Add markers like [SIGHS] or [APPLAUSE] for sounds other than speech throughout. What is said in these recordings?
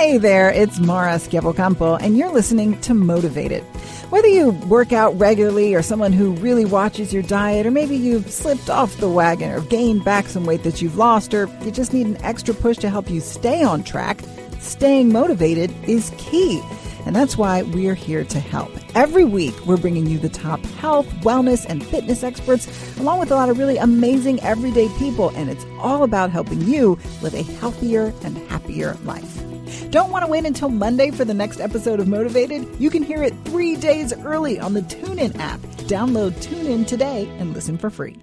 Hey there, it's Mara Schiavocampo, and you're listening to Motivated. Whether you work out regularly or someone who really watches your diet, or maybe you've slipped off the wagon or gained back some weight that you've lost, or you just need an extra push to help you stay on track, staying motivated is key. And that's why we're here to help. Every week, we're bringing you the top health, wellness, and fitness experts, along with a lot of really amazing everyday people. And it's all about helping you live a healthier and happier life. Don't want to wait until Monday for the next episode of Motivated? You can hear it three days early on the TuneIn app. Download TuneIn today and listen for free.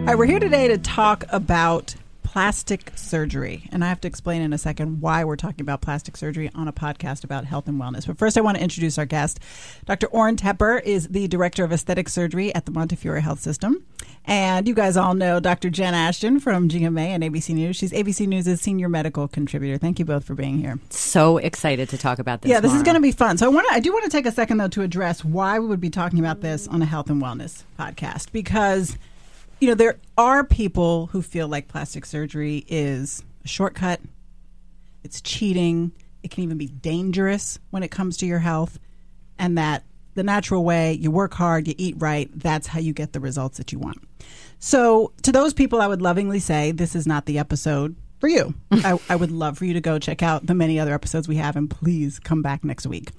All right, we're here today to talk about plastic surgery. And I have to explain in a second why we're talking about plastic surgery on a podcast about health and wellness. But first, I want to introduce our guest. Dr. Oren Tepper is the Director of Aesthetic Surgery at the Montefiore Health System. And you guys all know Dr. Jen Ashton from GMA and ABC News. She's ABC News' senior medical contributor. Thank you both for being here. So excited to talk about this. Yeah, this Mara. is going to be fun. So I want to, I do want to take a second though to address why we would be talking about this on a health and wellness podcast because you know, there are people who feel like plastic surgery is a shortcut, it's cheating, it can even be dangerous when it comes to your health, and that the natural way you work hard, you eat right, that's how you get the results that you want. So, to those people, I would lovingly say this is not the episode for you. [LAUGHS] I, I would love for you to go check out the many other episodes we have, and please come back next week.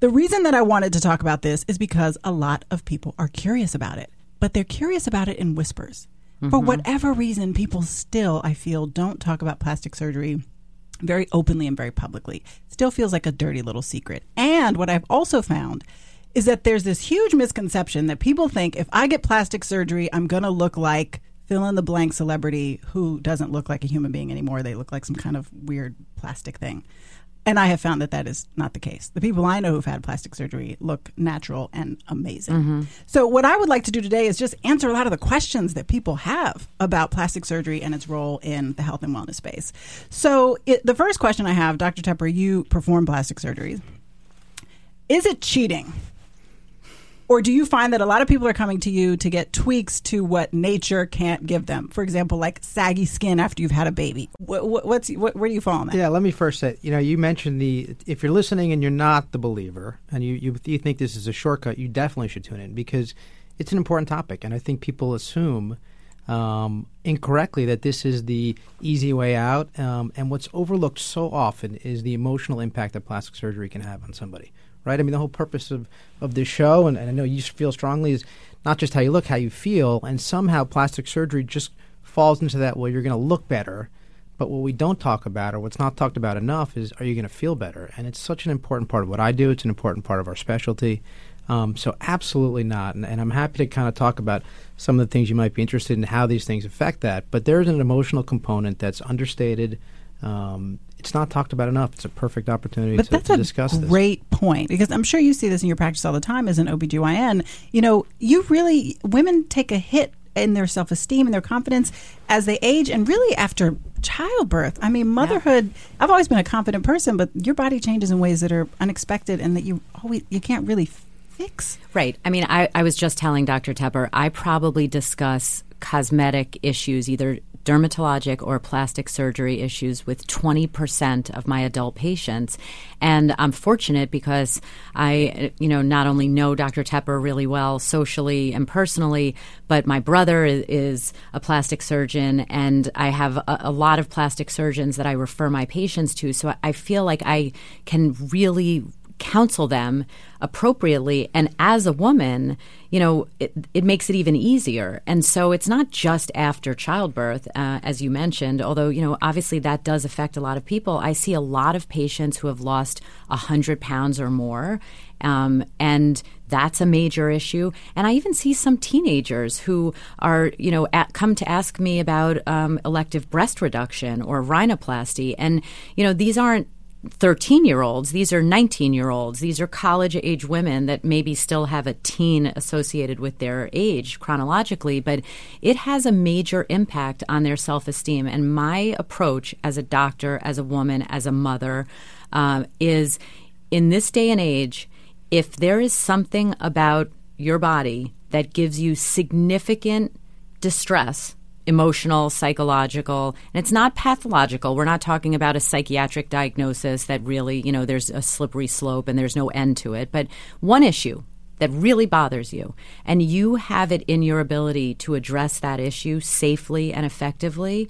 The reason that I wanted to talk about this is because a lot of people are curious about it but they're curious about it in whispers. Mm-hmm. For whatever reason, people still, I feel, don't talk about plastic surgery very openly and very publicly. Still feels like a dirty little secret. And what I've also found is that there's this huge misconception that people think if I get plastic surgery, I'm going to look like fill in the blank celebrity who doesn't look like a human being anymore. They look like some kind of weird plastic thing. And I have found that that is not the case. The people I know who've had plastic surgery look natural and amazing. Mm-hmm. So, what I would like to do today is just answer a lot of the questions that people have about plastic surgery and its role in the health and wellness space. So, it, the first question I have, Dr. Tepper, you perform plastic surgeries. Is it cheating or do you find that a lot of people are coming to you to get tweaks to what nature can't give them? For example, like saggy skin after you've had a baby. What, what's what, where do you fall on that? Yeah, let me first say, you know, you mentioned the if you're listening and you're not the believer and you, you you think this is a shortcut, you definitely should tune in because it's an important topic, and I think people assume um, incorrectly that this is the easy way out. Um, and what's overlooked so often is the emotional impact that plastic surgery can have on somebody right? I mean, the whole purpose of, of this show, and, and I know you feel strongly, is not just how you look, how you feel. And somehow plastic surgery just falls into that, well, you're going to look better. But what we don't talk about, or what's not talked about enough, is are you going to feel better? And it's such an important part of what I do. It's an important part of our specialty. Um, so absolutely not. And, and, I'm happy to kind of talk about some of the things you might be interested in, how these things affect that. But there's an emotional component that's understated. Um, it's not talked about enough. It's a perfect opportunity but to, that's to discuss a great point because I'm sure you see this in your practice all the time as an OBGYN. You know, you really, women take a hit in their self esteem and their confidence as they age and really after childbirth. I mean, motherhood, yeah. I've always been a confident person, but your body changes in ways that are unexpected and that you always, you can't really fix. Right. I mean, I, I was just telling Dr. Tepper, I probably discuss cosmetic issues, either dermatologic or plastic surgery issues with 20% of my adult patients. And I'm fortunate because I, you know, not only know Dr. Tepper really well socially and personally, but my brother is a plastic surgeon and I have a, a lot of plastic surgeons that I refer my patients to. So I feel like I can really counsel them appropriately. And as a woman, you know, it, it makes it even easier. And so it's not just after childbirth, uh, as you mentioned, although, you know, obviously that does affect a lot of people. I see a lot of patients who have lost 100 pounds or more. Um, and that's a major issue. And I even see some teenagers who are, you know, at, come to ask me about um, elective breast reduction or rhinoplasty. And, you know, these aren't 13 year olds. These are 19 year olds. These are college age women that maybe still have a teen associated with their age chronologically, but it has a major impact on their self esteem. And my approach as a doctor, as a woman, as a mother um, is in this day and age, if there is something about your body that gives you significant distress emotional, psychological, and it's not pathological. We're not talking about a psychiatric diagnosis that really, you know, there's a slippery slope and there's no end to it. But one issue that really bothers you, and you have it in your ability to address that issue safely and effectively.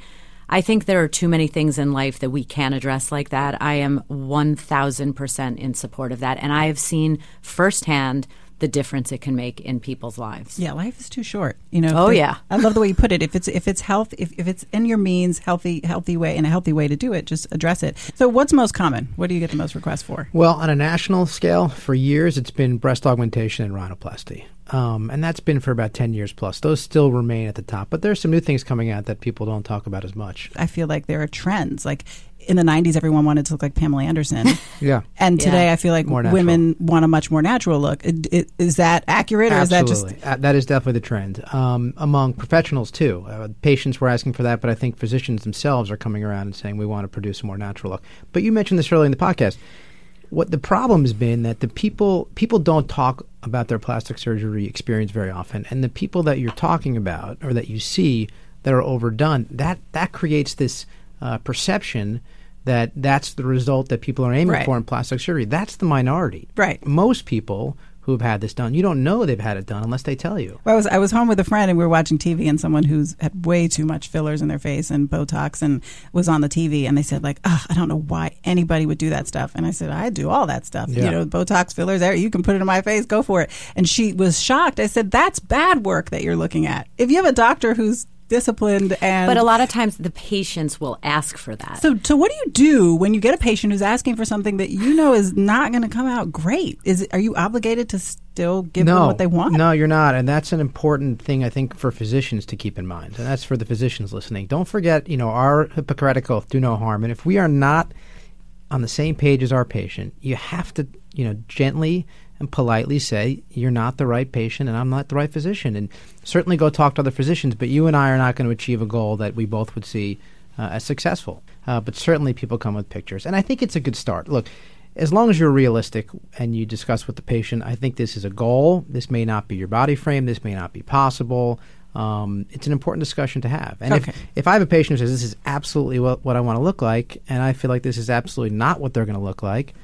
I think there are too many things in life that we can address like that. I am 1000% in support of that. And I have seen firsthand the difference it can make in people's lives. Yeah, life is too short. You know. Oh yeah. I love the way you put it. If it's if it's health, if, if it's in your means, healthy healthy way, in a healthy way to do it, just address it. So, what's most common? What do you get the most requests for? Well, on a national scale, for years it's been breast augmentation and rhinoplasty. Um, and that's been for about 10 years plus. Those still remain at the top, but there's some new things coming out that people don't talk about as much. I feel like there are trends. Like in the 90s, everyone wanted to look like Pamela Anderson. [LAUGHS] yeah. And today, Yeah. I feel like More women want a much more natural look. It, it, is that accurate, or Absolutely. is that just Uh, that is definitely the trend um, among professionals too. Uh, patients were asking for that, but I think physicians themselves are coming around and saying we want to produce a more natural look. But you mentioned this earlier in the podcast. What the problem has been that the people people don't talk about their plastic surgery experience very often, and the people that you're talking about or that you see that are overdone that that creates this uh, perception that that's the result that people are aiming Right. for in plastic surgery. That's the minority. Right. Most people who have had this done, you don't know they've had it done unless they tell you. Well, I was I was home with a friend and we were watching TV and someone who's had way too much fillers in their face and Botox and was on the TV and they said like, I don't know why anybody would do that stuff. And I said, I do all that stuff. Yeah. You know, Botox fillers you can put it in my face, go for it. And she was shocked. I said, That's bad work that you're looking at. If you have a doctor who's disciplined and But a lot of times the patients will ask for that. so, so what do you do when you get a patient who's asking for something that you know is not going to come out great? Is it, are you obligated to still give them what they want? No, you're not, and that's an important thing I think for physicians to keep in mind, and that's for the physicians listening. Don't forget, you know, our Hippocratic oath: do no harm. And if we are not on the same page as our patient, you have to, you know, gently and politely say you're not the right patient and I'm not the right physician, and certainly go talk to other physicians. But you and I are not going to achieve a goal that we both would see uh, as successful. Uh, but certainly, people come with pictures, and I think it's a good start. Look. As long as you're realistic and you discuss with the patient, I think this is a goal. This may not be your body frame. This may not be possible. Um, it's an important discussion to have. And Okay. if, if I have a patient who says this is absolutely what, what I want to look like, and I feel like this is absolutely not what they're going to look like,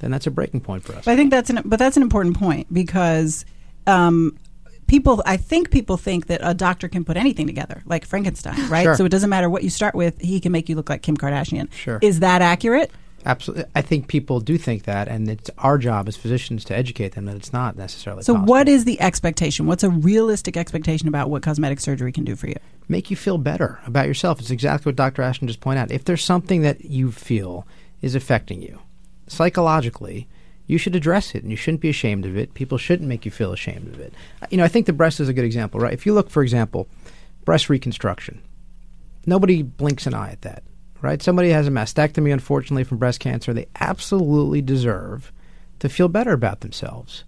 then that's a breaking point for us. But I think that's an but that's an important point because um, people I think people think that a doctor can put anything together like Frankenstein, right? Sure. So it doesn't matter what you start with, he can make you look like Kim Kardashian. Sure. Is that accurate? Absolutely, I think people do think that, and it's our job as physicians to educate them that it's not necessarily. So possible. what is the expectation? What's a realistic expectation about what cosmetic surgery can do for you? make you feel better about yourself. It's exactly what Dr. Ashton just pointed out. If there's something that you feel is affecting you psychologically, you should address it and you shouldn't be ashamed of it. People shouldn't make you feel ashamed of it. Uh, you know, I think the breast is a good example, right? If you look, for example, breast reconstruction, nobody blinks an eye at that, right? Somebody has a mastectomy, unfortunately, from breast cancer. They absolutely deserve to feel better about themselves.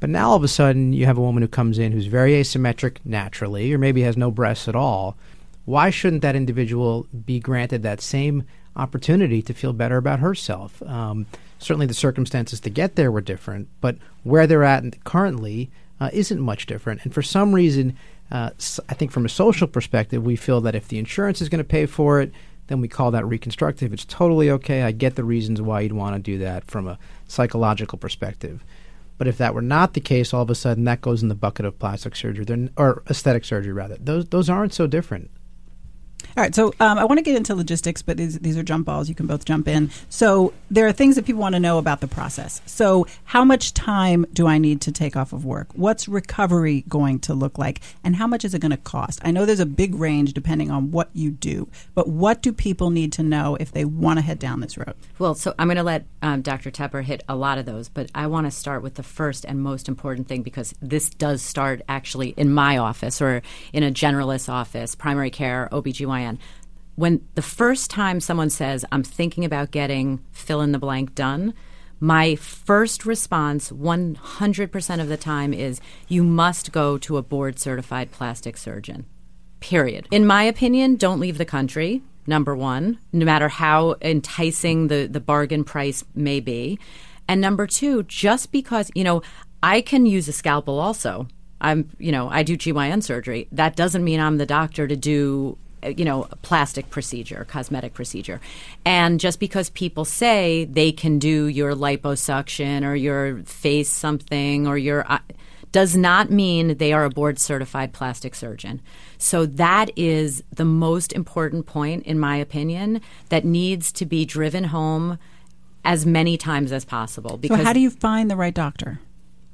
But now all of a sudden, you have a woman who comes in who's very asymmetric naturally, or maybe has no breasts at all. Why shouldn't that individual be granted that same opportunity to feel better about herself? Um, certainly, the circumstances to get there were different, but where they're at currently uh, isn't much different. And for some reason, uh, I think from a social perspective, we feel that if the insurance is going to pay for it, then we call that reconstructive. It's totally okay. I get the reasons why you'd want to do that from a psychological perspective. But if that were not the case, all of a sudden that goes in the bucket of plastic surgery, or aesthetic surgery rather. Those those aren't so different. All right, so um, I want to get into logistics, but these, these are jump balls. You can both jump in. So there are things that people want to know about the process. So how much time do I need to take off of work? What's recovery going to look like? And how much is it going to cost? I know there's a big range depending on what you do, but what do people need to know if they want to head down this road? Well, so I'm going to let um, Dr. Tepper hit a lot of those, but I want to start with the first and most important thing because this does start actually in my office or in a generalist office, primary care, OBGYN. When the first time someone says, I'm thinking about getting fill in the blank done, my first response 100% of the time is, you must go to a board certified plastic surgeon period. In my opinion, don't leave the country. Number one, no matter how enticing the, the bargain price may be. And number two, just because, you know, I can use a scalpel also. I'm, you know, I do GYN surgery. That doesn't mean I'm the doctor to do you know, plastic procedure, cosmetic procedure. And just because people say they can do your liposuction or your face something or your uh, does not mean they are a board certified plastic surgeon. So that is the most important point in my opinion that needs to be driven home as many times as possible because so how do you find the right doctor?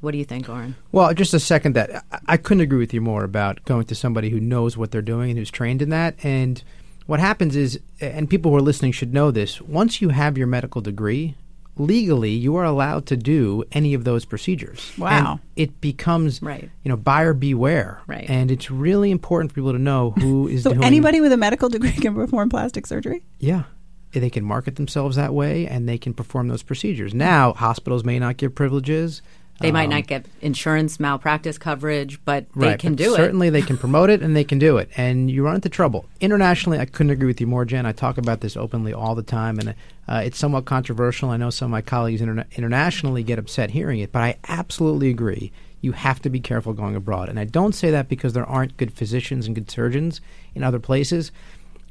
What do you think, Oren? Well, just a second that I couldn't agree with you more about going to somebody who knows what they're doing and who's trained in that. And what happens is, and people who are listening should know this, once you have your medical degree, legally you are allowed to do any of those procedures. Wow. And it becomes right. you know buyer beware. Right. And it's really important for people to know who [LAUGHS] is so doing anybody with a medical degree [LAUGHS] can perform plastic surgery? Yeah. They can market themselves that way and they can perform those procedures. Now, hospitals may not give privileges. They might not um, get insurance malpractice coverage, but they right, can but do certainly it. Certainly, they can promote it and they can do it. [LAUGHS] And you run into trouble internationally. I couldn't agree with you more, Jen. I talk about this openly all the time, and uh, it's somewhat controversial. I know some of my colleagues interna- internationally get upset hearing it, but I absolutely agree. You have to be careful going abroad, and I don't say that because there aren't good physicians and good surgeons in other places,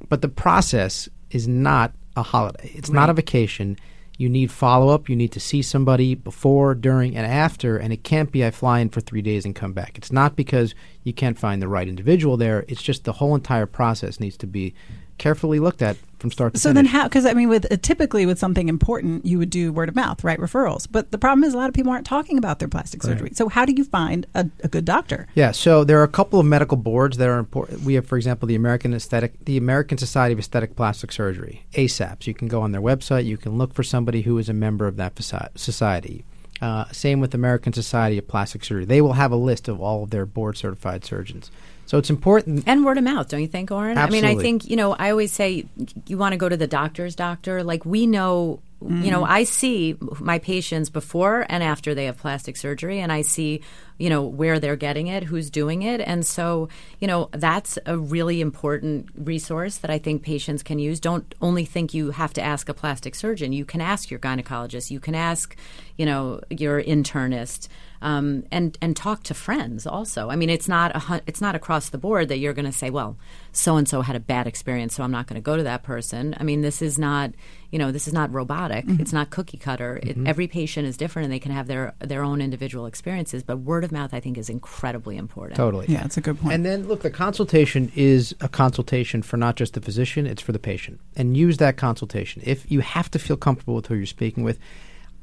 but the process is not a holiday. It's right. not a vacation you need follow up. You need to see somebody before, during, and after. And it can't be I fly in for three days and come back. It's not because you can't find the right individual there. It's just the whole entire process needs to be carefully looked at from start to so finish. then how because i mean with uh, typically with something important you would do word of mouth right? Referrals. But the problem is a lot of people aren't talking about their plastic surgery. So how do you find a, a, good doctor? Yeah so there are a couple of medical boards that are important we have for example the american aesthetic the american society of aesthetic plastic surgery asaps you can go on their website. You can look for somebody who is a member of that society. Uh, same with the American Society of Plastic Surgery. They will have a list of all of their board certified surgeons. So it's important. And word of mouth, don't you think, Oren? Absolutely. I mean, I think, you know, I always say you want to go to the doctor's doctor. Like, we know, mm-hmm. you know, mm-hmm. I see my patients before and after they have plastic surgery, and I see, you know, where they're getting it, who's doing it. And so, you know, that's a really important resource that I think patients can use. Don't only think you have to ask a plastic surgeon. You can ask your gynecologist, you can ask, you know, your internist um, and and talk to friends also. I mean, it's not a, it's not across the board that you're going to say, well, so and so had a bad experience, so I'm not going to go to that person. I mean, this is not you know this is not robotic. Mm-hmm. It's not cookie cutter. Mm-hmm. It, every patient is different, and they can have their their own individual experiences. But word of mouth, I think, is incredibly important. Totally, yeah, that's a good point. And then look, the consultation is a consultation for not just the physician; it's for the patient. And use that consultation if you have to feel comfortable with who you're speaking with.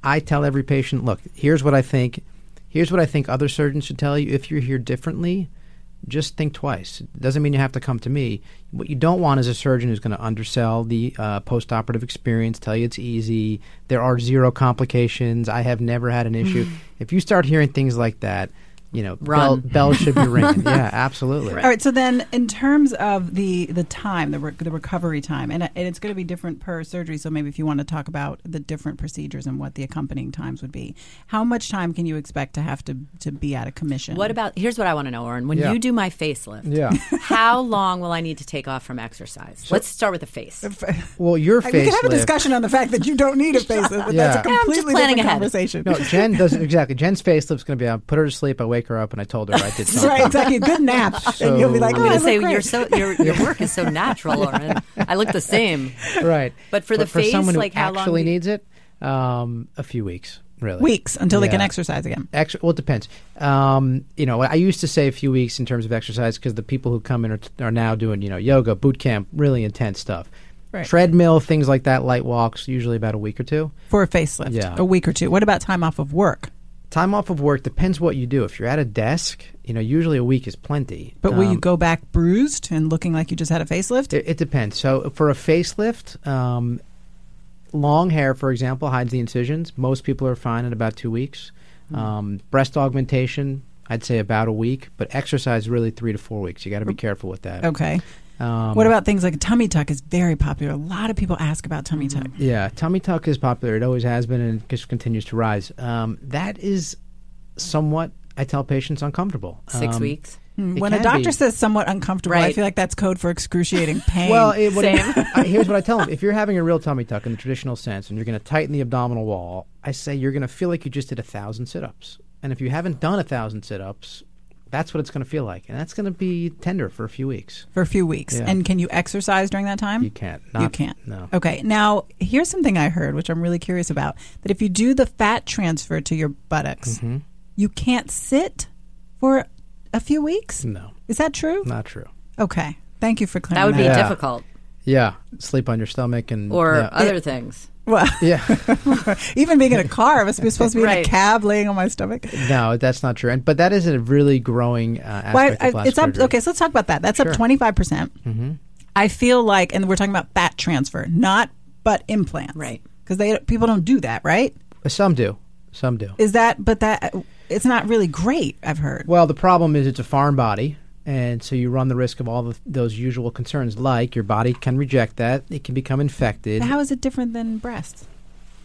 I tell every patient, look, here's what I think Here's what I think other surgeons should tell you. If you're here differently, just think twice. It doesn't mean you have to come to me. What you don't want is a surgeon who's going to undersell the uh, postoperative experience, tell you it's easy, there are zero complications, I have never had an issue. [SIGHS] if you start hearing things like that, you know, bell, bell should be [LAUGHS] ringing. yeah, absolutely. All right. So then, in terms of the the time, the re- the recovery time, and, and it's going to be different per surgery. So maybe if you want to talk about the different procedures and what the accompanying times would be, how much time can you expect to have to to be out of commission? What about? Here's what I want to know, Oren. When yeah. you do my facelift, yeah. [LAUGHS] how long will I need to take off from exercise? So, Let's start with the face. [LAUGHS] Well, your face. We can have a discussion on the fact that you don't need a facelift. But yeah. That's a completely yeah, different ahead. conversation. No, Jen does exactly. Jen's facelift's going to be. I'll put her to sleep. I wake her up and I told her I did [LAUGHS] something. right, exactly. Good nap, so, and you'll be like, I'm going to say you're so your your work is so [LAUGHS] natural, Oren. I look the same. Right, but for but the for face, someone who how actually long needs it, um, a few weeks. Really, weeks until yeah. they can exercise again. Ex- well, it depends. Um, you know, I used to say a few weeks in terms of exercise because the people who come in are, t- are now doing, you know, yoga, boot camp, really intense stuff. Right. Treadmill, things like that, light walks, usually about a week or two. For a facelift, yeah. a week or two. What about time off of work? Time off of work depends what you do. If you're at a desk, you know, usually a week is plenty. But will you um, go back bruised and looking like you just had a facelift? It, it depends. So for a facelift, um, long hair, for example, hides the incisions. Most people are fine in about two weeks. Mm. Um, breast augmentation, I'd say about a week, but exercise really three to four weeks. You got to be careful with that. Okay. Um, what about things like a tummy tuck is very popular. A lot of people ask about tummy tuck. Yeah, tummy tuck is popular. It always has been and just continues to rise. Um, that is somewhat, I tell patients, uncomfortable. Six um, weeks. Hmm, when a doctor be. says somewhat uncomfortable, right. I feel like that's code for excruciating [LAUGHS] pain. well, it, Same. [LAUGHS] I, here's what I tell them: if you're having a real tummy tuck in the traditional sense, and you're going to tighten the abdominal wall, I say you're going to feel like you just did a thousand sit-ups. And if you haven't done a thousand sit-ups, That's what it's going to feel like, and that's going to be tender for a few weeks. for a few weeks. Yeah. And can you exercise during that time? You can't. you can't. No. Okay. Now, here's something I heard, which I'm really curious about. That if you do the fat transfer to your buttocks, Mm-hmm. you can't sit for a few weeks. No, Is that true? not true. Okay. Thank you for clearing That would be Yeah. difficult, Yeah, sleep on your stomach and or yeah. other things. Well, yeah. [LAUGHS] even being in a car, I was supposed to be in a cab laying on my stomach. no, that's not true. And but that is a really growing uh, Why, aspect of I, plastic it's up. Okay, so let's talk about that. That's Sure. up 25 percent. Mm-hmm. I feel like, and we're talking about fat transfer, not butt implants, Right. Because they people don't do that, right? Some do. Some do. Is that? But that it's not really great. I've heard. Well, the problem is it's a foreign body, and so you run the risk of all of those usual concerns, like your body can reject that, it can become infected. How is it different than breasts?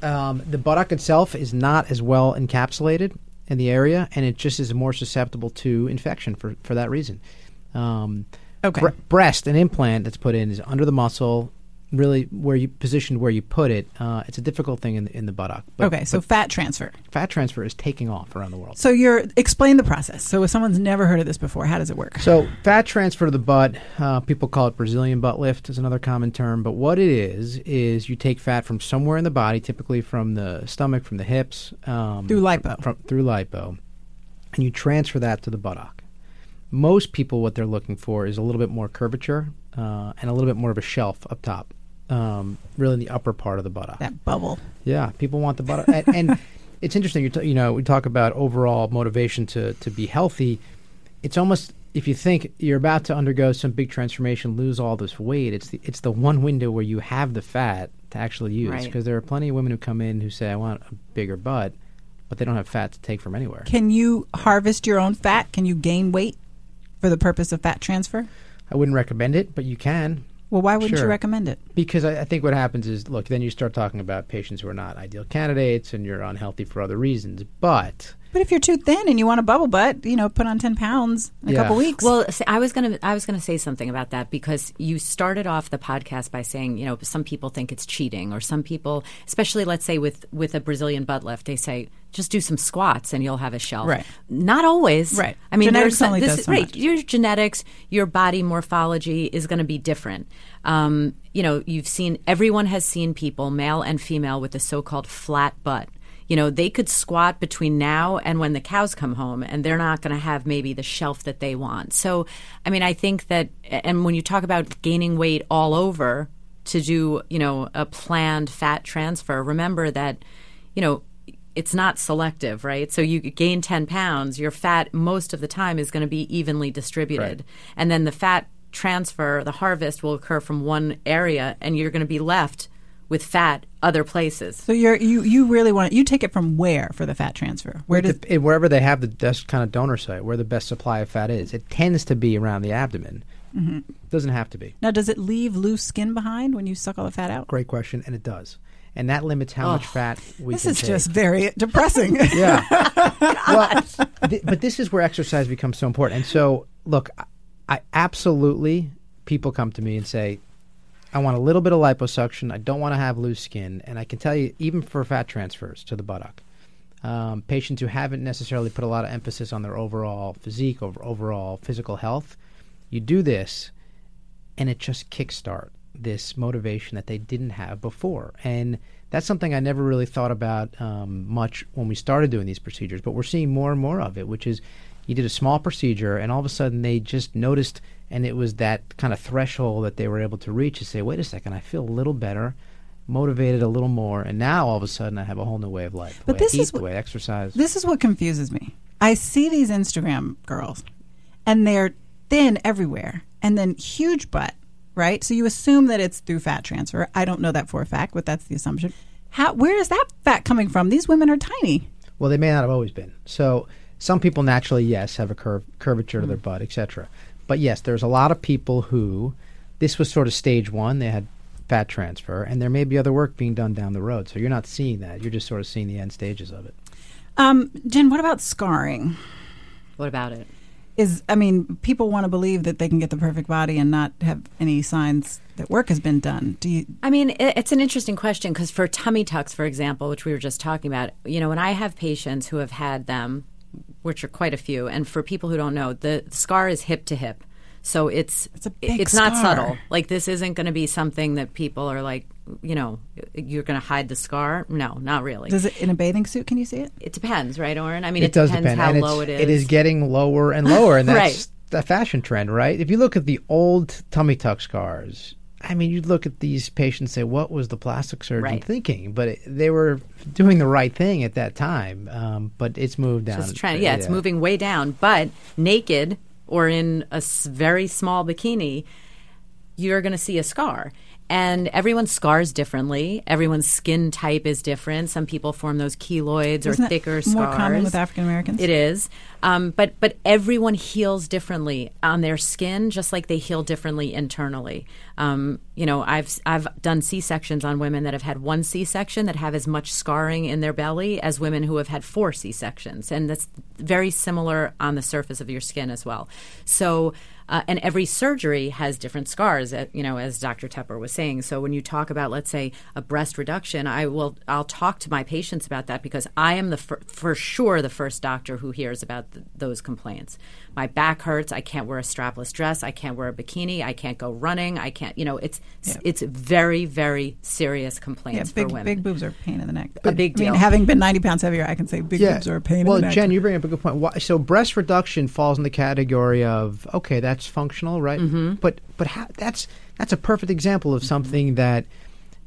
Um, the buttock itself is not as well encapsulated in the area, and it just is more susceptible to infection for, for that reason. Um, Okay. bre- breast, an implant that's put in, is under the muscle, really where you positioned where you put it. Uh, it's a difficult thing in the, in the buttock. But, okay, so fat transfer. fat transfer is taking off around the world. So you're explain the process. So if someone's never heard of this before, how does it work? So fat transfer to the butt, uh, people call it Brazilian butt lift is another common term. But what it is is you take fat from somewhere in the body, typically from the stomach, from the hips, um, Through lipo. from, through lipo, and you transfer that to the buttock. Most people, what they're looking for is a little bit more curvature uh, and a little bit more of a shelf up top, um, really in the upper part of the buttock. That bubble. Yeah, people want the butter, and, and [LAUGHS] it's interesting. You, t- you know, we talk about overall motivation to to be healthy. It's almost if you think you're about to undergo some big transformation, lose all this weight. It's the it's the one window where you have the fat to actually use Right. because there are plenty of women who come in who say, "I want a bigger butt," but they don't have fat to take from anywhere. Can you harvest your own fat? Can you gain weight for the purpose of fat transfer? I wouldn't recommend it, but you can. Well, why wouldn't you recommend it? Because I, I think what happens is, look, then you start talking about patients who are not ideal candidates and you're unhealthy for other reasons. But But if you're too thin and you want a bubble butt, you know, put on 10 pounds in a Yeah. couple weeks. Well, see, I was gonna I was gonna say something about that because you started off the podcast by saying you know some people think it's cheating or some people, especially let's say with with a Brazilian butt lift, they say just do some squats and you'll have a shelf. Right. Not always. Right. I mean, Genetics there's only this, does so right. much. Your genetics, your body morphology is going to be different. Um, you know, you've seen everyone has seen people, male and female, with a so-called flat butt. You know, they could squat between now and when the cows come home, and they're not going to have maybe the shelf that they want. So, I mean, I think that, and when you talk about gaining weight all over to do, you know, a planned fat transfer, remember that, you know, it's not selective, right? So you gain 10 pounds, your fat most of the time is going to be evenly distributed. And then the fat transfer, the harvest will occur from one area and you're going to be left with fat other places. so you're, you, you really want you take it from where for the fat transfer? Where does Dep- wherever they have the best kind of donor site, where the best supply of fat is, it tends to be around the abdomen. Mm-hmm. Doesn't have to be. now does it leave loose skin behind when you suck all the fat out? Great question, and it does, and that limits how much fat we This can is take. just very depressing. [LAUGHS] yeah. [LAUGHS] well, th- but this is where exercise becomes so important. And so, look, I, I absolutely people come to me and say, I want a little bit of liposuction. I don't want to have loose skin. And I can tell you, even for fat transfers to the buttock, um, patients who haven't necessarily put a lot of emphasis on their overall physique, over overall physical health, you do this, and it just kickstart this motivation that they didn't have before. And that's something I never really thought about um, much when we started doing these procedures, but we're seeing more and more of it, which is you did a small procedure, and all of a sudden they just noticed, and it was that kind of threshold that they were able to reach to say, wait a second, I feel a little better. Motivated a little more, and now all of a sudden I have a whole new way of life. The But this eat, is the what- way I exercise. This is what confuses me. I see these Instagram girls, and they're thin everywhere, and then huge butt, right? So you assume that it's through fat transfer. I don't know that for a fact, but that's the assumption. How? Where is that fat coming from? These women are tiny. Well, they may not have always been. So some people naturally, yes, have a curve, curvature to their butt, etc. But yes, there's a lot of people who this was sort of stage one. They had fat transfer, and there may be other work being done down the road. So you're not seeing that. You're just sort of seeing the end stages of it. Um, Jen, what about scarring? What about it? Is I mean, people want to believe that they can get the perfect body and not have any signs that work has been done. Do you? I mean, it, it's an interesting question because for tummy tucks, for example, which we were just talking about, you know, when I have patients who have had them which are quite a few. And for people who don't know, the scar is hip to hip. So it's It's a big it's not subtle. Like this isn't going to be something that people are like, you know, you're going to hide the scar. No, not really. Does it in a bathing suit? Can you see it? it depends, right, Oren? I mean, it, it, does depends depend. how and low it's, it is. It is getting lower and lower, and [LAUGHS] that's Right. the fashion trend, right? If you look at the old tummy tuck scars, I mean, you'd look at these patients and say, "What was the plastic surgeon Right. thinking?" But it, they were doing the right thing at that time. Um, but it's moved down. Just trend. Yeah, it's moving way down. But naked or in a very small bikini, you're going to see a scar. And everyone scars differently. Everyone's skin type is different. Some people form those keloids or Isn't that thicker more scars. common with African Americans? It is, um, but but everyone heals differently on their skin, just like they heal differently internally. Um, you know, I've I've done C sections on women that have had one C section that have as much scarring in their belly as women who have had four C sections, and that's very similar on the surface of your skin as well. So. Uh, and every surgery has different scars, uh, you know, as Dr. Tepper was saying. So when you talk about, let's say, a breast reduction, I will, I'll talk to my patients about that because I am the fir- for sure the first doctor who hears about th- those complaints. My back hurts. I can't wear a strapless dress. I can't wear a bikini. I can't go running. I can't, you know, it's Yeah. it's very very serious Yeah, complaints big for women. big boobs are a pain in the neck. A big I mean, deal. having been ninety pounds heavier, I can say big boobs are a pain well, in the neck. Well Jen, you bring up a good point. Why, so breast reduction falls in the category of okay, that's functional, right? Mm-hmm. But but how, that's that's a perfect example of something that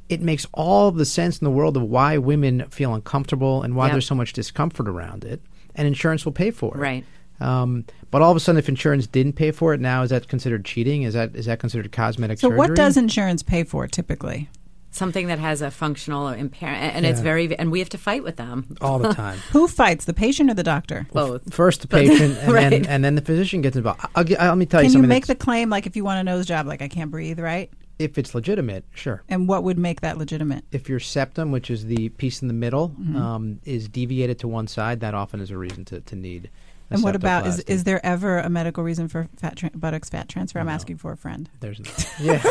it makes all the sense in the world of why women feel uncomfortable and why Yep. there's so much discomfort around it, and insurance will pay for it. Right. Um, but all of a sudden, if insurance didn't pay for it, now is that considered cheating? Is that is that considered cosmetic so, surgery? what does insurance pay for typically? Something that has a functional impairment, and it's very, and we have to fight with them. all the [LAUGHS] time? Who fights, the patient or the doctor? Both. First the patient, [LAUGHS] and Right. then and then the physician gets involved. I'll, gi- I'll, let me tell you Can you something. make the claim like if you want a nose job, like I can't breathe, right? If it's legitimate, sure. And what would make that legitimate? if your septum, which is the piece in the middle, Mm-hmm. um, is deviated to one side, that often is a reason to, to need. A And what about is is there ever a medical reason for fat tra- buttocks fat transfer? I'm No. asking for a friend. There's no. [LAUGHS] Yeah,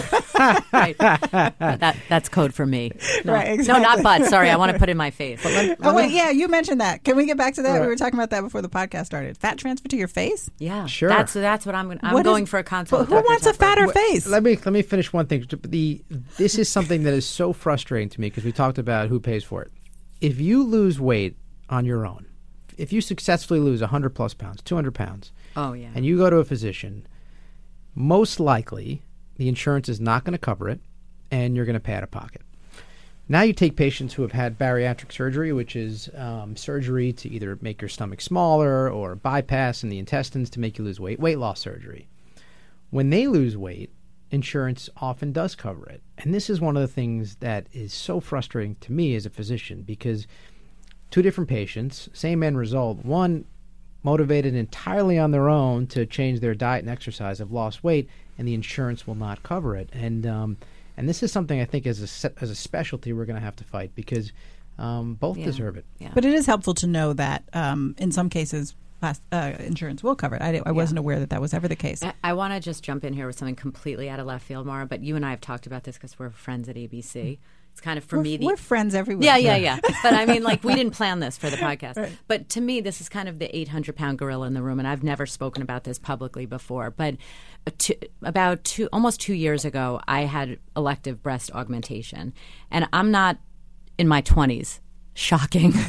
right. [LAUGHS] that that's code for me. No. Right, No, not butt. Sorry, I want to put in my face. Oh wait, yeah, you mentioned that. Can we get back to that? We were talking about that before the podcast started. Fat transfer to your face? Yeah, Sure. That's that's what I'm. going. I'm What is- going for a consult. But with who Dr. wants a fatter Wait, face? Let me let me finish one thing. The this is something that is so frustrating to me because we talked about who pays for it. If you lose weight on your own, if you successfully lose 100 plus pounds, 200 pounds, Oh yeah. and you go to a physician, most likely the insurance is not going to cover it, and you're going to pay out of pocket. Now you take patients who have had bariatric surgery, which is um, surgery to either make your stomach smaller or bypass in the intestines to make you lose weight, weight loss surgery. When they lose weight, insurance often does cover it. And this is one of the things that is so frustrating to me as a physician because two different patients, same end result. One motivated entirely on their own to change their diet and exercise have lost weight, and the insurance will not cover it. And um, and this is something I think as a as a specialty we're going to have to fight because um, both Yeah. deserve it. Yeah. But it is helpful to know that um, in some cases, plas- uh, insurance will cover it. I, di- I wasn't aware that that was ever the case. I, I want to just jump in here with something completely out of left field, Mara. But you and I have talked about this because we're friends at ABC. It's kind of for we're, me the we're friends everywhere. Yeah, yeah, yeah. But I mean, like, we [LAUGHS] didn't plan this for the podcast. But to me, this is kind of the 800 pound gorilla in the room. And I've never spoken about this publicly before. But uh, two, about two, almost two years ago, I had elective breast augmentation. And I'm not in my 20s. Shocking. [LAUGHS]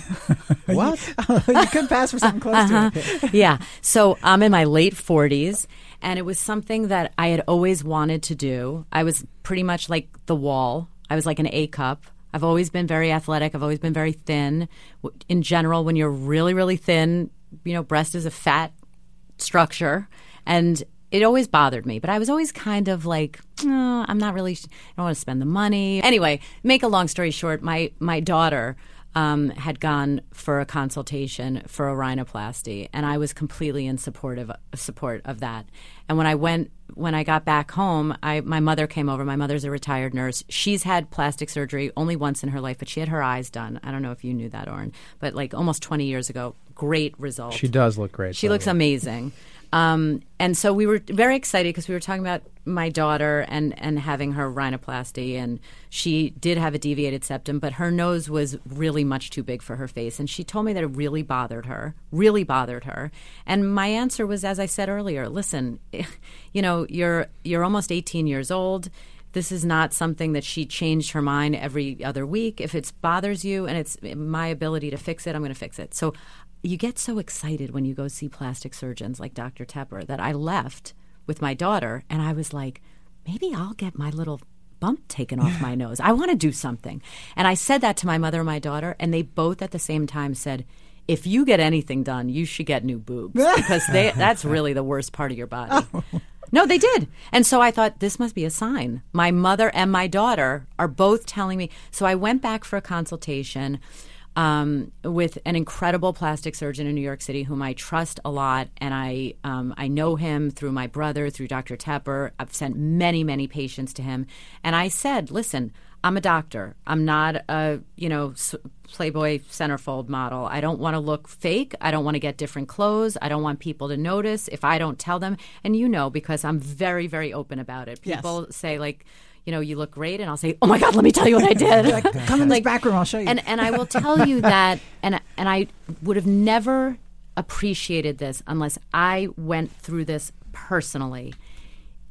What? [LAUGHS] you could pass for something close to it. yeah. So I'm in my late 40s, and it was something that I had always wanted to do. I was pretty much like the wall, I was like an A cup. I've always been very athletic, I've always been very thin. In general, when you're really, really thin, you know, breast is a fat structure. And it always bothered me, but I was always kind of like, "Oh, I'm not really, I don't want to spend the money. Anyway, make a long story short, my, my daughter um, had gone for a consultation for a rhinoplasty, and I was completely in support of, support of that. And when I went, when I got back home, I, my mother came over. My mother's a retired nurse. She's had plastic surgery only once in her life, but she had her eyes done. I don't know if you knew that, Oren, but like almost 20 years ago, great result. She does look great. She looks amazing. Um, and so we were very excited because we were talking about my daughter and, and having her rhinoplasty. And she did have a deviated septum, but her nose was really much too big for her face. And she told me that it really bothered her, really bothered her. And my answer was, as I said earlier, listen, [LAUGHS] you know, you're, you're almost 18 years old this is not something that she changed her mind every other week. If it bothers you and it's my ability to fix it, I'm going to fix it. So you get so excited when you go see plastic surgeons like Dr. Tepper that I left with my daughter and I was like, maybe I'll get my little bump taken off my nose. I want to do something. And I said that to my mother and my daughter, and they both at the same time said, if you get anything done, you should get new boobs [LAUGHS] because they, that's really the worst part of your body. Oh. No, they did. And so I thought this must be a sign. My mother and my daughter are both telling me. So I went back for a consultation um, with an incredible plastic surgeon in New York City whom I trust a lot, and I um, I know him through my brother, through Dr. Tepper. I've sent many many patients to him, and I said, listen. I'm a doctor. I'm not a, you know, Playboy centerfold model. I don't want to look fake. I don't want to get different clothes. I don't want people to notice if I don't tell them. And you know, because I'm very, very open about it. People yes. say, like, you know, you look great, and I'll say, "Oh my God, let me tell you what I did." like, come in like, this back room, I'll show you. And and I will tell you that, and and I would have never appreciated this unless I went through this personally.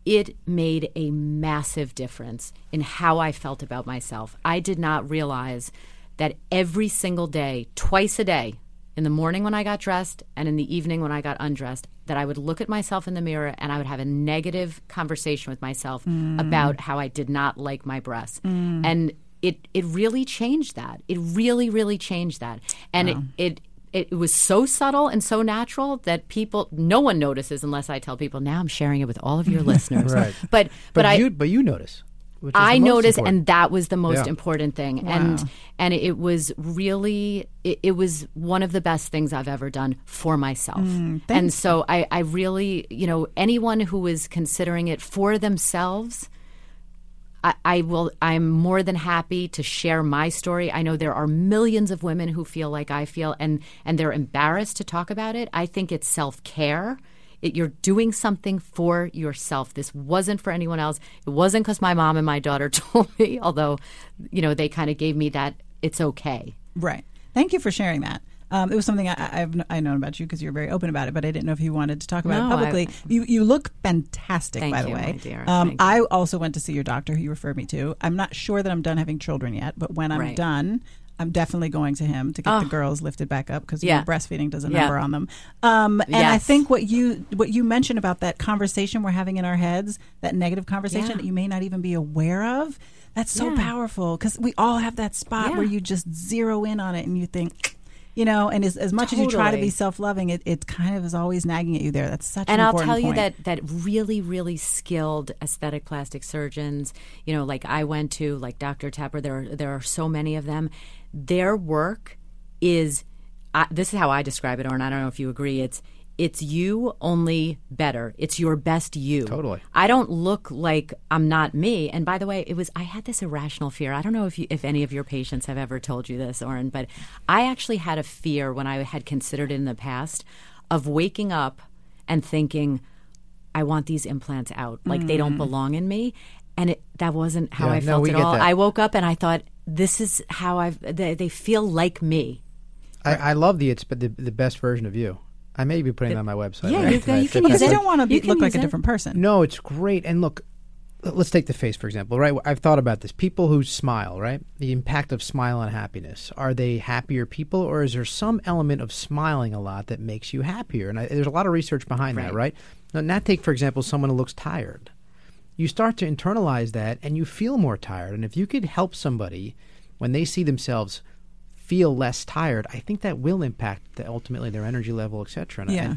It made a massive difference in how I felt about myself. I did not realize that every single day, twice a day, in the morning when I got dressed and in the evening when I got undressed, that I would look at myself in the mirror and I would have a negative conversation with myself mm. about how I did not like my breasts. Mm. And it it really changed that. It really, really changed that. And wow. it, it it was so subtle and so natural that people no one notices unless I tell people now I'm sharing it with all of your [LAUGHS] listeners. right. But but, but you I but you notice. I noticed, and that was the most yeah. important thing. Wow. And and it was really it, it, was one of the best things I've ever done for myself. Mm, and so I, I really, you know, anyone who is considering it for themselves. I, I will. I'm more than happy to share my story. I know there are millions of women who feel like I feel, and and they're embarrassed to talk about it. I think it's self care it, you're doing something for yourself. This wasn't for anyone else. It wasn't because my mom and my daughter [LAUGHS] told me, although, you know, they kind of gave me that it's okay. Right. Thank you for sharing that. Um, it was something I, have I known about you because you're very open about it, but I didn't know if you wanted to talk about no, it publicly. I, you you look fantastic, by the you, way. Um, I also went to see your doctor, who you referred me to. I'm not sure that I'm done having children yet, but when I'm right. done, I'm definitely going to him to get oh. the girls lifted back up because yeah. breastfeeding does a number yeah. on them. Um, and yes. I think what you what you mentioned about that conversation we're having in our heads, that negative conversation yeah. that you may not even be aware of, that's so powerful because we all have that spot where you just zero in on it and you think. You know, and as, as much totally. as you try to be self loving, it, it kind of is always nagging at you there. That's such a and an I'll tell point. you that that really, really skilled aesthetic plastic surgeons, you know, like I went to, like Dr. Tepper, there are, there are so many of them their work is this is how I describe it, or I don't know if you agree. It's it's you only better. It's your best you. Totally. I don't look like I'm not me. And by the way, it was I had this irrational fear. I don't know if you, if any of your patients have ever told you this, Oren, but I actually had a fear when I had considered it in the past of waking up and thinking, I want these implants out. Like mm. they don't mm. belong in me. And it, that wasn't how yeah, I felt no, at all. That. I woke up and I thought, this is how I've. They, they feel like me. I, I love the it's but the, the best version of you. I may be putting it on my website. Yeah, right? you, you can use it. They don't want to look like a different person. No, it's great. And look, let's take the face for example. Right, I've thought about this. People who smile, right? The impact of smile on happiness. Are they happier people, or is there some element of smiling a lot that makes you happier? And I, there's a lot of research behind right. that, right? Now, not take for example someone who looks tired. You start to internalize that, and you feel more tired. And if you could help somebody when they see themselves feel less tired, I think that will impact the, ultimately their energy level, etc. Yeah.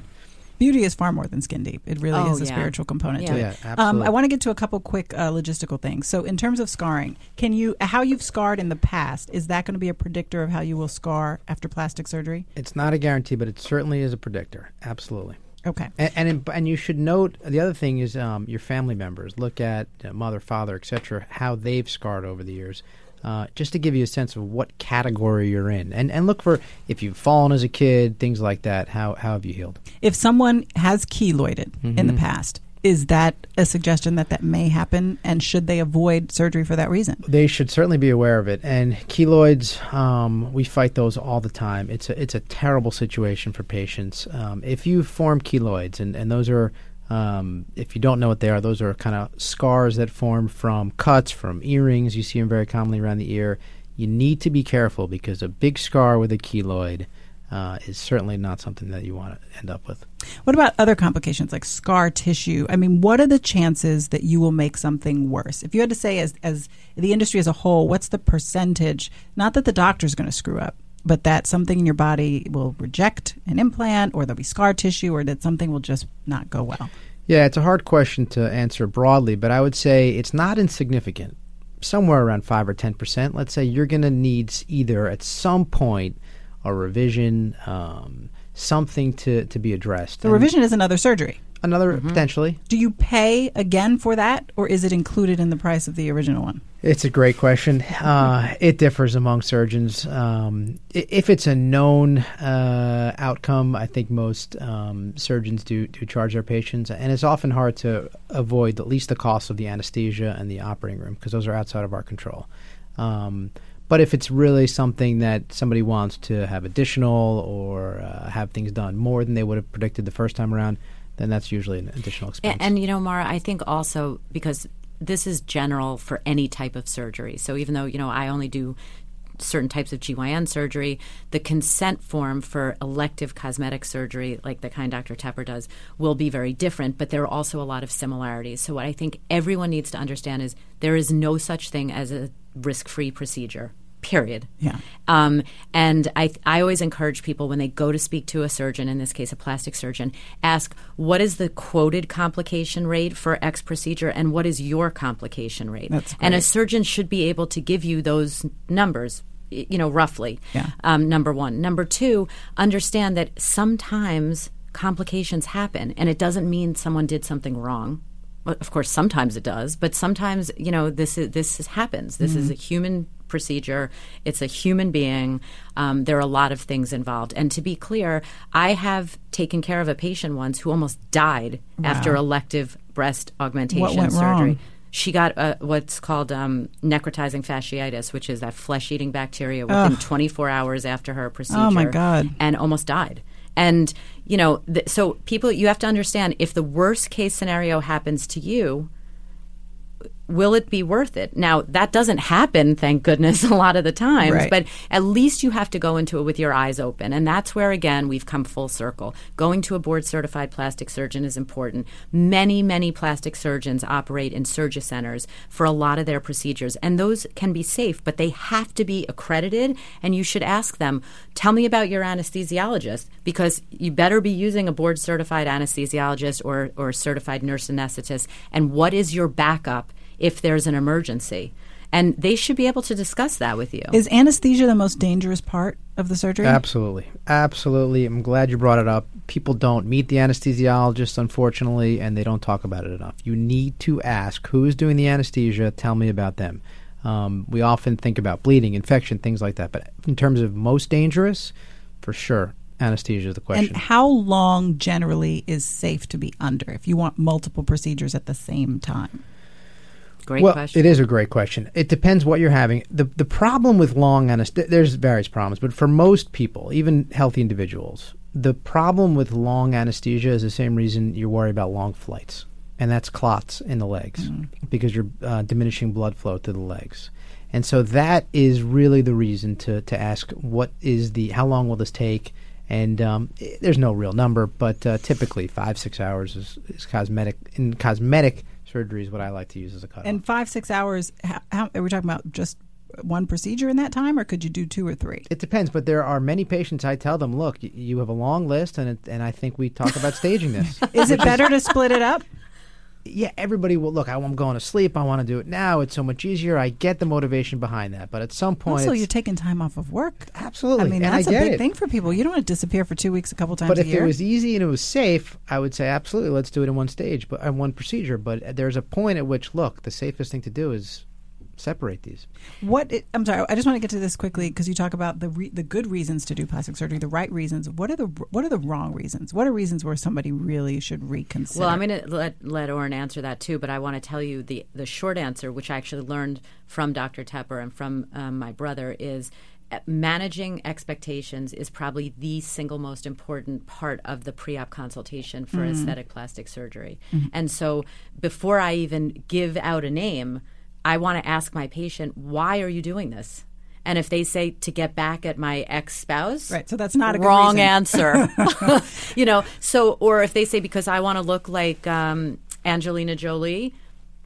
Beauty is far more than skin deep. It really oh, is a yeah. spiritual component yeah. to it. Yeah, absolutely. Um, I want to get to a couple quick uh, logistical things. So, in terms of scarring, can you how you've scarred in the past is that going to be a predictor of how you will scar after plastic surgery? It's not a guarantee, but it certainly is a predictor. Absolutely. Okay. And and, in, and you should note the other thing is um, your family members. Look at uh, mother, father, etc. How they've scarred over the years uh, just to give you a sense of what category you're in, and and look for if you've fallen as a kid, things like that. How how have you healed? If someone has keloided in Mm-hmm. the past, is that a suggestion that that may happen, and should they avoid surgery for that reason? They should certainly be aware of it. And keloids, um, we fight those all the time. It's a it's a terrible situation for patients. Um, if you form keloids, and and those are um, if you don't know what they are, those are kind of scars that form from cuts, from earrings. You see them very commonly around the ear. You need to be careful because a big scar with a keloid uh, is certainly not something that you want to end up with. What about other complications like scar tissue? I mean, what are the chances that you will make something worse? If you had to say, as as the industry as a whole, what's the percentage? Not that the doctor's going to screw up, but that something in your body will reject an implant, or there'll be scar tissue, or that something will just not go well. Yeah, it's a hard question to answer broadly, but I would say it's not insignificant. Somewhere around 5 or 10%. Let's say you're going to need either at some point a revision, um, something to, to be addressed. The And revision is another surgery. Another, potentially. Do you pay again for that, or is it included in the price of the original one? It's a great question. Uh, it differs among surgeons. Um, if it's a known uh, outcome, I think most um, surgeons do do charge their patients, and it's often hard to avoid at least the cost of the anesthesia and the operating room because those are outside of our control. Um, but if it's really something that somebody wants to have additional or uh, have things done more than they would have predicted the first time around, then that's usually an additional expense. And, and you know, Mara, I think also because this is general for any type of surgery. So even though you know I only do certain types of GYN surgery, the consent form for elective cosmetic surgery, like the kind Dr. Tepper does, will be very different. But there are also a lot of similarities. So what I think everyone needs to understand is there is no such thing as a risk-free procedure. Period. Yeah. Um, and I, I always encourage people when they go to speak to a surgeon, in this case a plastic surgeon, ask what is the quoted complication rate for X procedure and what is your complication rate. That's and a surgeon should be able to give you those numbers, you know, roughly. Yeah. Um, number one. Number two, understand that sometimes complications happen, and it doesn't mean someone did something wrong. Of course, sometimes it does, but sometimes you know this is, this is, happens. This is a human procedure. It's a human being. Um, there are a lot of things involved, and to be clear, I have taken care of a patient once who almost died after elective breast augmentation went surgery. wrong? She got uh, what's called um, necrotizing fasciitis, which is that flesh-eating bacteria within 24 hours after her procedure. Oh, my God. And almost died. And you know, th- so people, you have to understand if the worst case scenario happens to you, will it be worth it? Now, that doesn't happen, thank goodness, [LAUGHS] a lot of the times, Right. but at least you have to go into it with your eyes open. And that's where, again, we've come full circle. Going to a board certified plastic surgeon is important. Many, many plastic surgeons operate in surgery centers for a lot of their procedures, and those can be safe, but they have to be accredited. And you should ask them, tell me about your anesthesiologist, because you better be using a board certified anesthesiologist or, or certified nurse anesthetist. And what is your backup? If there's an emergency. And they should be able to discuss that with you. Is anesthesia the most dangerous part of the surgery? Absolutely. Absolutely. I'm glad you brought it up. People don't meet the anesthesiologist, unfortunately, and they don't talk about it enough. You need to ask who is doing the anesthesia, tell me about them. Um, we often think about bleeding, infection, things like that. But in terms of most dangerous, for sure, anesthesia is the question. And how long generally is safe to be under if you want multiple procedures at the same time? Great well, question. it is a great question. It depends what you're having. the The problem with long anesthesia, there's various problems, but for most people, even healthy individuals, the problem with long anesthesia is the same reason you worry about long flights, and that's clots in the legs because you're uh, diminishing blood flow to the legs. And so that is really the reason to, to ask what is the how long will this take, and um, i- there's no real number, but uh, typically five six hours is, is cosmetic in cosmetic surgery is what I like to use as a cutoff. And five, six hours, how, how, are we talking about just one procedure in that time, or could you do two or three? It depends, but there are many patients. I tell them, look, you have a long list, and it, and I think we talk about staging this. [LAUGHS] Is it better to split it up? Yeah, everybody will look. I'm going to sleep. I want to do it now. It's so much easier. I get the motivation behind that, but at some point, Also, you're taking time off of work. absolutely. I mean, and that's I a big it. thing for people. You don't want to disappear for two weeks a couple times But a if year. it was easy and it was safe, I would say absolutely, let's do it in one stage, but uh, one procedure. But there's a point at which, look, the safest thing to do is separate these. What it, I'm sorry, I just want to get to this quickly because you talk about the re, the good reasons to do plastic surgery, the right reasons. What are the what are the wrong reasons? What are reasons where somebody really should reconsider? Well, I'm going to let let Oren answer that too, but I want to tell you the the short answer, which I actually learned from Dr. Tepper and from um, my brother, is uh, managing expectations is probably the single most important part of the pre-op consultation for mm-hmm. aesthetic plastic surgery. Mm-hmm. And so before I even give out a name, I want to ask my patient, why are you doing this? And if they say to get back at my ex spouse, right? So that's not a wrong answer, [LAUGHS] [LAUGHS] you know. So, or if they say because I want to look like um, Angelina Jolie,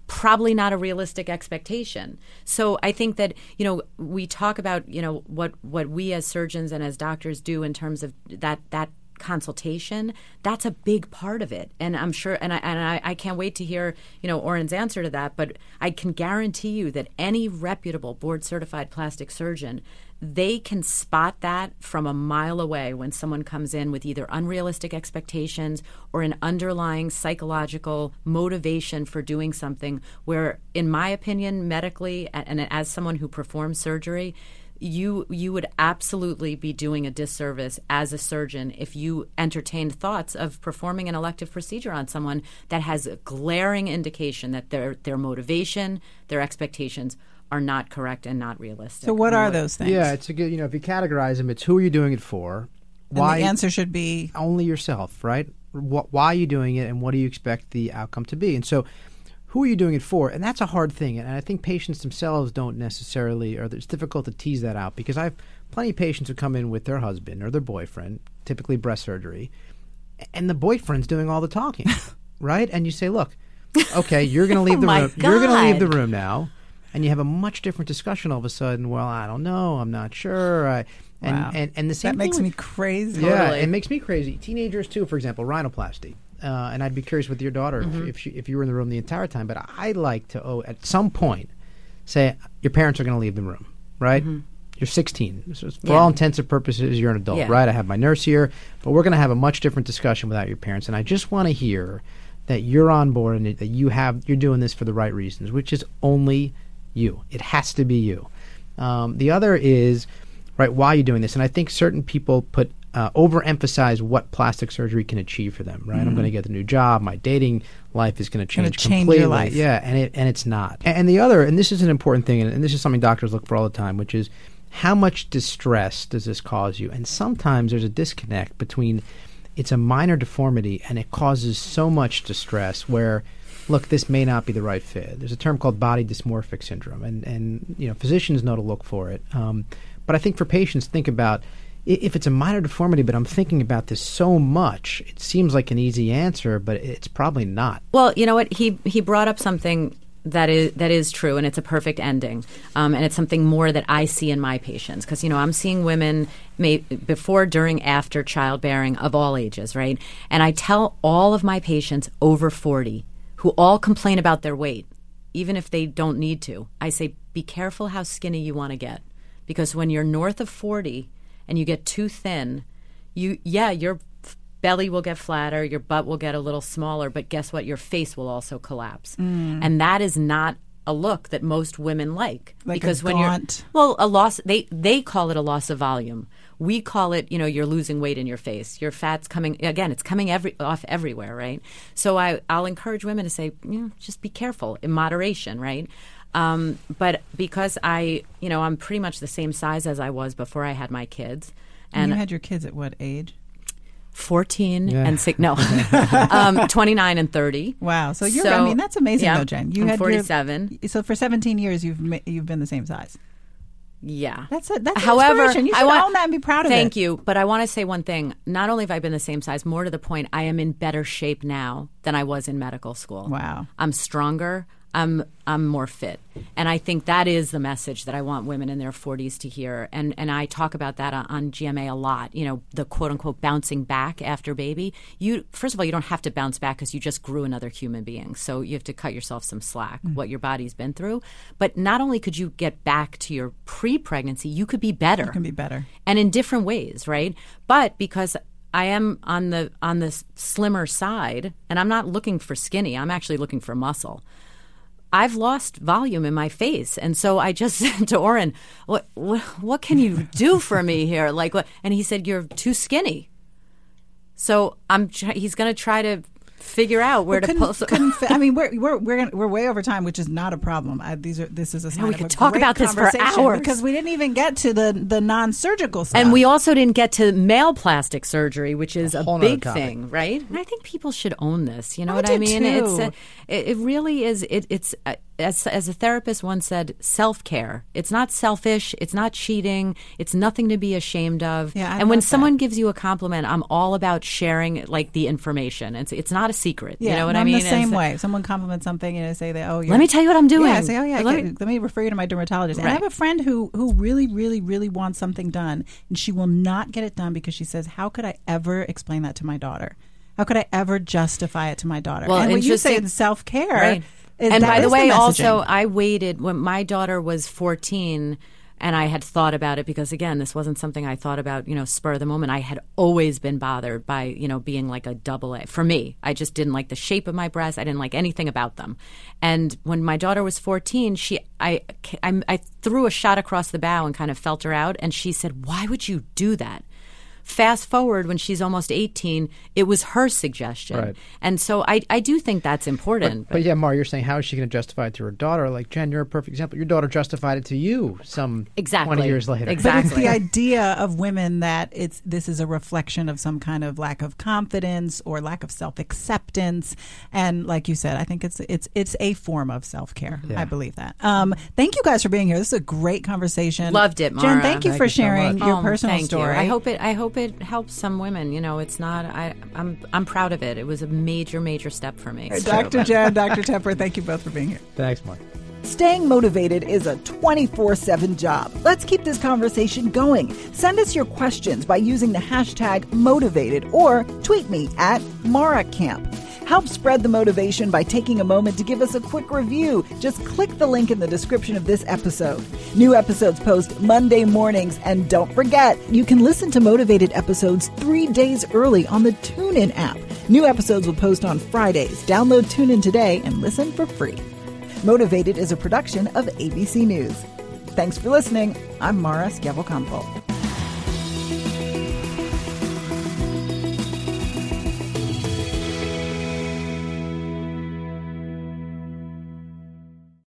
probably not a realistic expectation. So I think that you know we talk about you know what what we as surgeons and as doctors do in terms of that that consultation that's a big part of it. And i'm sure and i and I, I, can't wait to hear you know oren's answer to that but i can guarantee you that any reputable board certified plastic surgeon they can spot that from a mile away when someone comes in with either unrealistic expectations or an underlying psychological motivation for doing something where in my opinion medically and as someone who performs surgery you you would absolutely be doing a disservice as a surgeon if you entertained thoughts of performing an elective procedure on someone that has a glaring indication that their their motivation, their expectations are not correct and not realistic. So what are those things? Yeah, it's a good you know if you categorize them, it's who are you doing it for? Why the answer should be only yourself, right? Why are you doing it, and what do you expect the outcome to be? And so who are you doing it for? And that's a hard thing. And I think patients themselves don't necessarily, or it's difficult to tease that out because I have plenty of patients who come in with their husband or their boyfriend, typically breast surgery, and the boyfriend's doing all the talking, [LAUGHS] right? And you say, look, okay, you're going to leave [LAUGHS] oh the room. God. You're going to leave the room now. And you have a much different discussion all of a sudden. Well, I don't know. I'm not sure. I, and, wow. and, and the same thing. that makes with, me crazy. Yeah, totally. it makes me crazy. Teenagers too, for example, rhinoplasty uh, and I'd be curious with your daughter mm-hmm. if, if, she, if you were in the room the entire time. But I'd like to, oh, at some point, say your parents are going to leave the room, right? Mm-hmm. You're 16. So for yeah. all intents and purposes, you're an adult, yeah. right? I have my nurse here, but we're going to have a much different discussion without your parents. And I just want to hear that you're on board and that you have you're doing this for the right reasons, which is only you. It has to be you. Um, the other is right why are you doing this, and I think certain people put uh, overemphasize what plastic surgery can achieve for them. Right, mm-hmm. I'm going to get the new job. My dating life is going to change change completely. Your life. Yeah, and it and it's not. And, and the other, and this is an important thing, and, and this is something doctors look for all the time, which is how much distress does this cause you? And sometimes there's a disconnect between it's a minor deformity and it causes so much distress where look this may not be the right fit there's a term called body dysmorphic syndrome and and you know physicians know to look for it um, but i think for patients think about if it's a minor deformity, but I'm thinking about this so much, it seems like an easy answer, but it's probably not. Well, you know what? He he brought up something that is that is true, and it's a perfect ending, um, and it's something more that I see in my patients because you know I'm seeing women may, before, during, after childbearing of all ages, right? And I tell all of my patients over 40 who all complain about their weight, even if they don't need to. I say, be careful how skinny you want to get, because when you're north of 40 and you get too thin, you yeah, your belly will get flatter, your butt will get a little smaller, but guess what? Your face will also collapse. Mm. And that is not a look that most women like, like because when you're well a loss they they call it a loss of volume we call it you know you're losing weight in your face your fat's coming again it's coming every off everywhere right so i i'll encourage women to say you know just be careful in moderation right um, but because I, you know, I'm pretty much the same size as I was before I had my kids. And, and you had your kids at what age? 14 yeah. and six, no, [LAUGHS] um, 29 and 30. Wow. So you're, so, I mean, that's amazing yeah, though, Jen. You I'm had 47. Your, so for 17 years, you've, you've been the same size. Yeah, that's a, that's however you should I want, own that and be proud of thank it. Thank you, but I want to say one thing. Not only have I been the same size, more to the point, I am in better shape now than I was in medical school. Wow, I'm stronger. I'm I'm more fit. And I think that is the message that I want women in their 40s to hear. And and I talk about that on, on, GMA a lot. You know, the quote unquote bouncing back after baby. You first of all, you don't have to bounce back because you just grew another human being. So you have to cut yourself some slack. Mm-hmm. What your body's been through. But not only could you get back to your pre-pregnancy, you could be better. You can be better, and in different ways, right? But because I am on the on the slimmer side, and I'm not looking for skinny. I'm actually looking for muscle. I've lost volume in my face, and so I just [LAUGHS] said to Oren, "What what, what can you do for me here?" Like, what? And he said, "You're too skinny." So I'm. He's going to try to figure out where Well, to couldn't- pull. couldn't fit- I mean, we're we're we're, gonna, we're way over time, which is not a problem. I, these are this is a sign we could a talk about this for conversation hours. because we didn't even get to the the non-surgical stuff. And we also didn't get to male plastic surgery, which is a, whole nother big thing, right? And I think people should own this. You know I what I mean? It's a, it, it really is. It, it's uh, as as a therapist once said, self care. It's not selfish. It's not cheating. It's nothing to be ashamed of. Yeah, I and when love that. someone gives you a compliment, I'm all about sharing like the information. It's it's not a secret. yeah, you know what I I'm mean? the same It's- way. Someone compliments something and I say that, oh, Let me tell you what I'm doing. Yeah, I say, oh yeah, Let me- let me refer you to my dermatologist. And I have a friend who who really, really, really wants something done, and she will not get it done because she says, "How could I ever explain that to my daughter? How could I ever justify it to my daughter?" Well, and when you say self care, Right. and by the way, also, I waited when my daughter was 14 and I had thought about it because, again, this wasn't something I thought about, you know, spur of the moment. I had always been bothered by, you know, being like a double A. For me, I just didn't like the shape of my breasts. I didn't like anything about them. And when my daughter was 14, she, I, I, I threw a shot across the bow and kind of felt her out. And she said, Why would you do that? Fast forward when she's almost 18, it was her suggestion. Right. And so I, I do think that's important. But yeah, Mar, you're saying how is she going to justify it to her daughter? Like Jen, you're a perfect example. Your daughter justified it to you some Exactly. twenty years later. Exactly. But it's the idea of women that it's this is a reflection of some kind of lack of confidence or lack of self acceptance, and like you said, I think it's it's it's a form of self care. Yeah. I believe that. Um, thank you guys for being here. This is a great conversation. Loved it, Jen. Thank you Thank for you sharing much. your Oh, personal thank story. You. I hope it. I hope it helps some women. You know, it's not. I. I'm. I'm proud of it. It was a major, major step for me. Dr. Jen, Dr. [LAUGHS] Tepper, thank you both for being here. Thanks, Mark. Staying motivated is a 24 7 job. Let's keep this conversation going. Send us your questions by using the hashtag motivated or tweet me at MaraCamp. Help spread the motivation by taking a moment to give us a quick review. Just click the link in the description of this episode. New episodes post Monday mornings, and don't forget, you can listen to motivated episodes three days early on the TuneIn app. New episodes will post on Fridays. Download TuneIn today and listen for free. Motivated is a production of ABC News. Thanks for listening. I'm Mara Schiavocampo.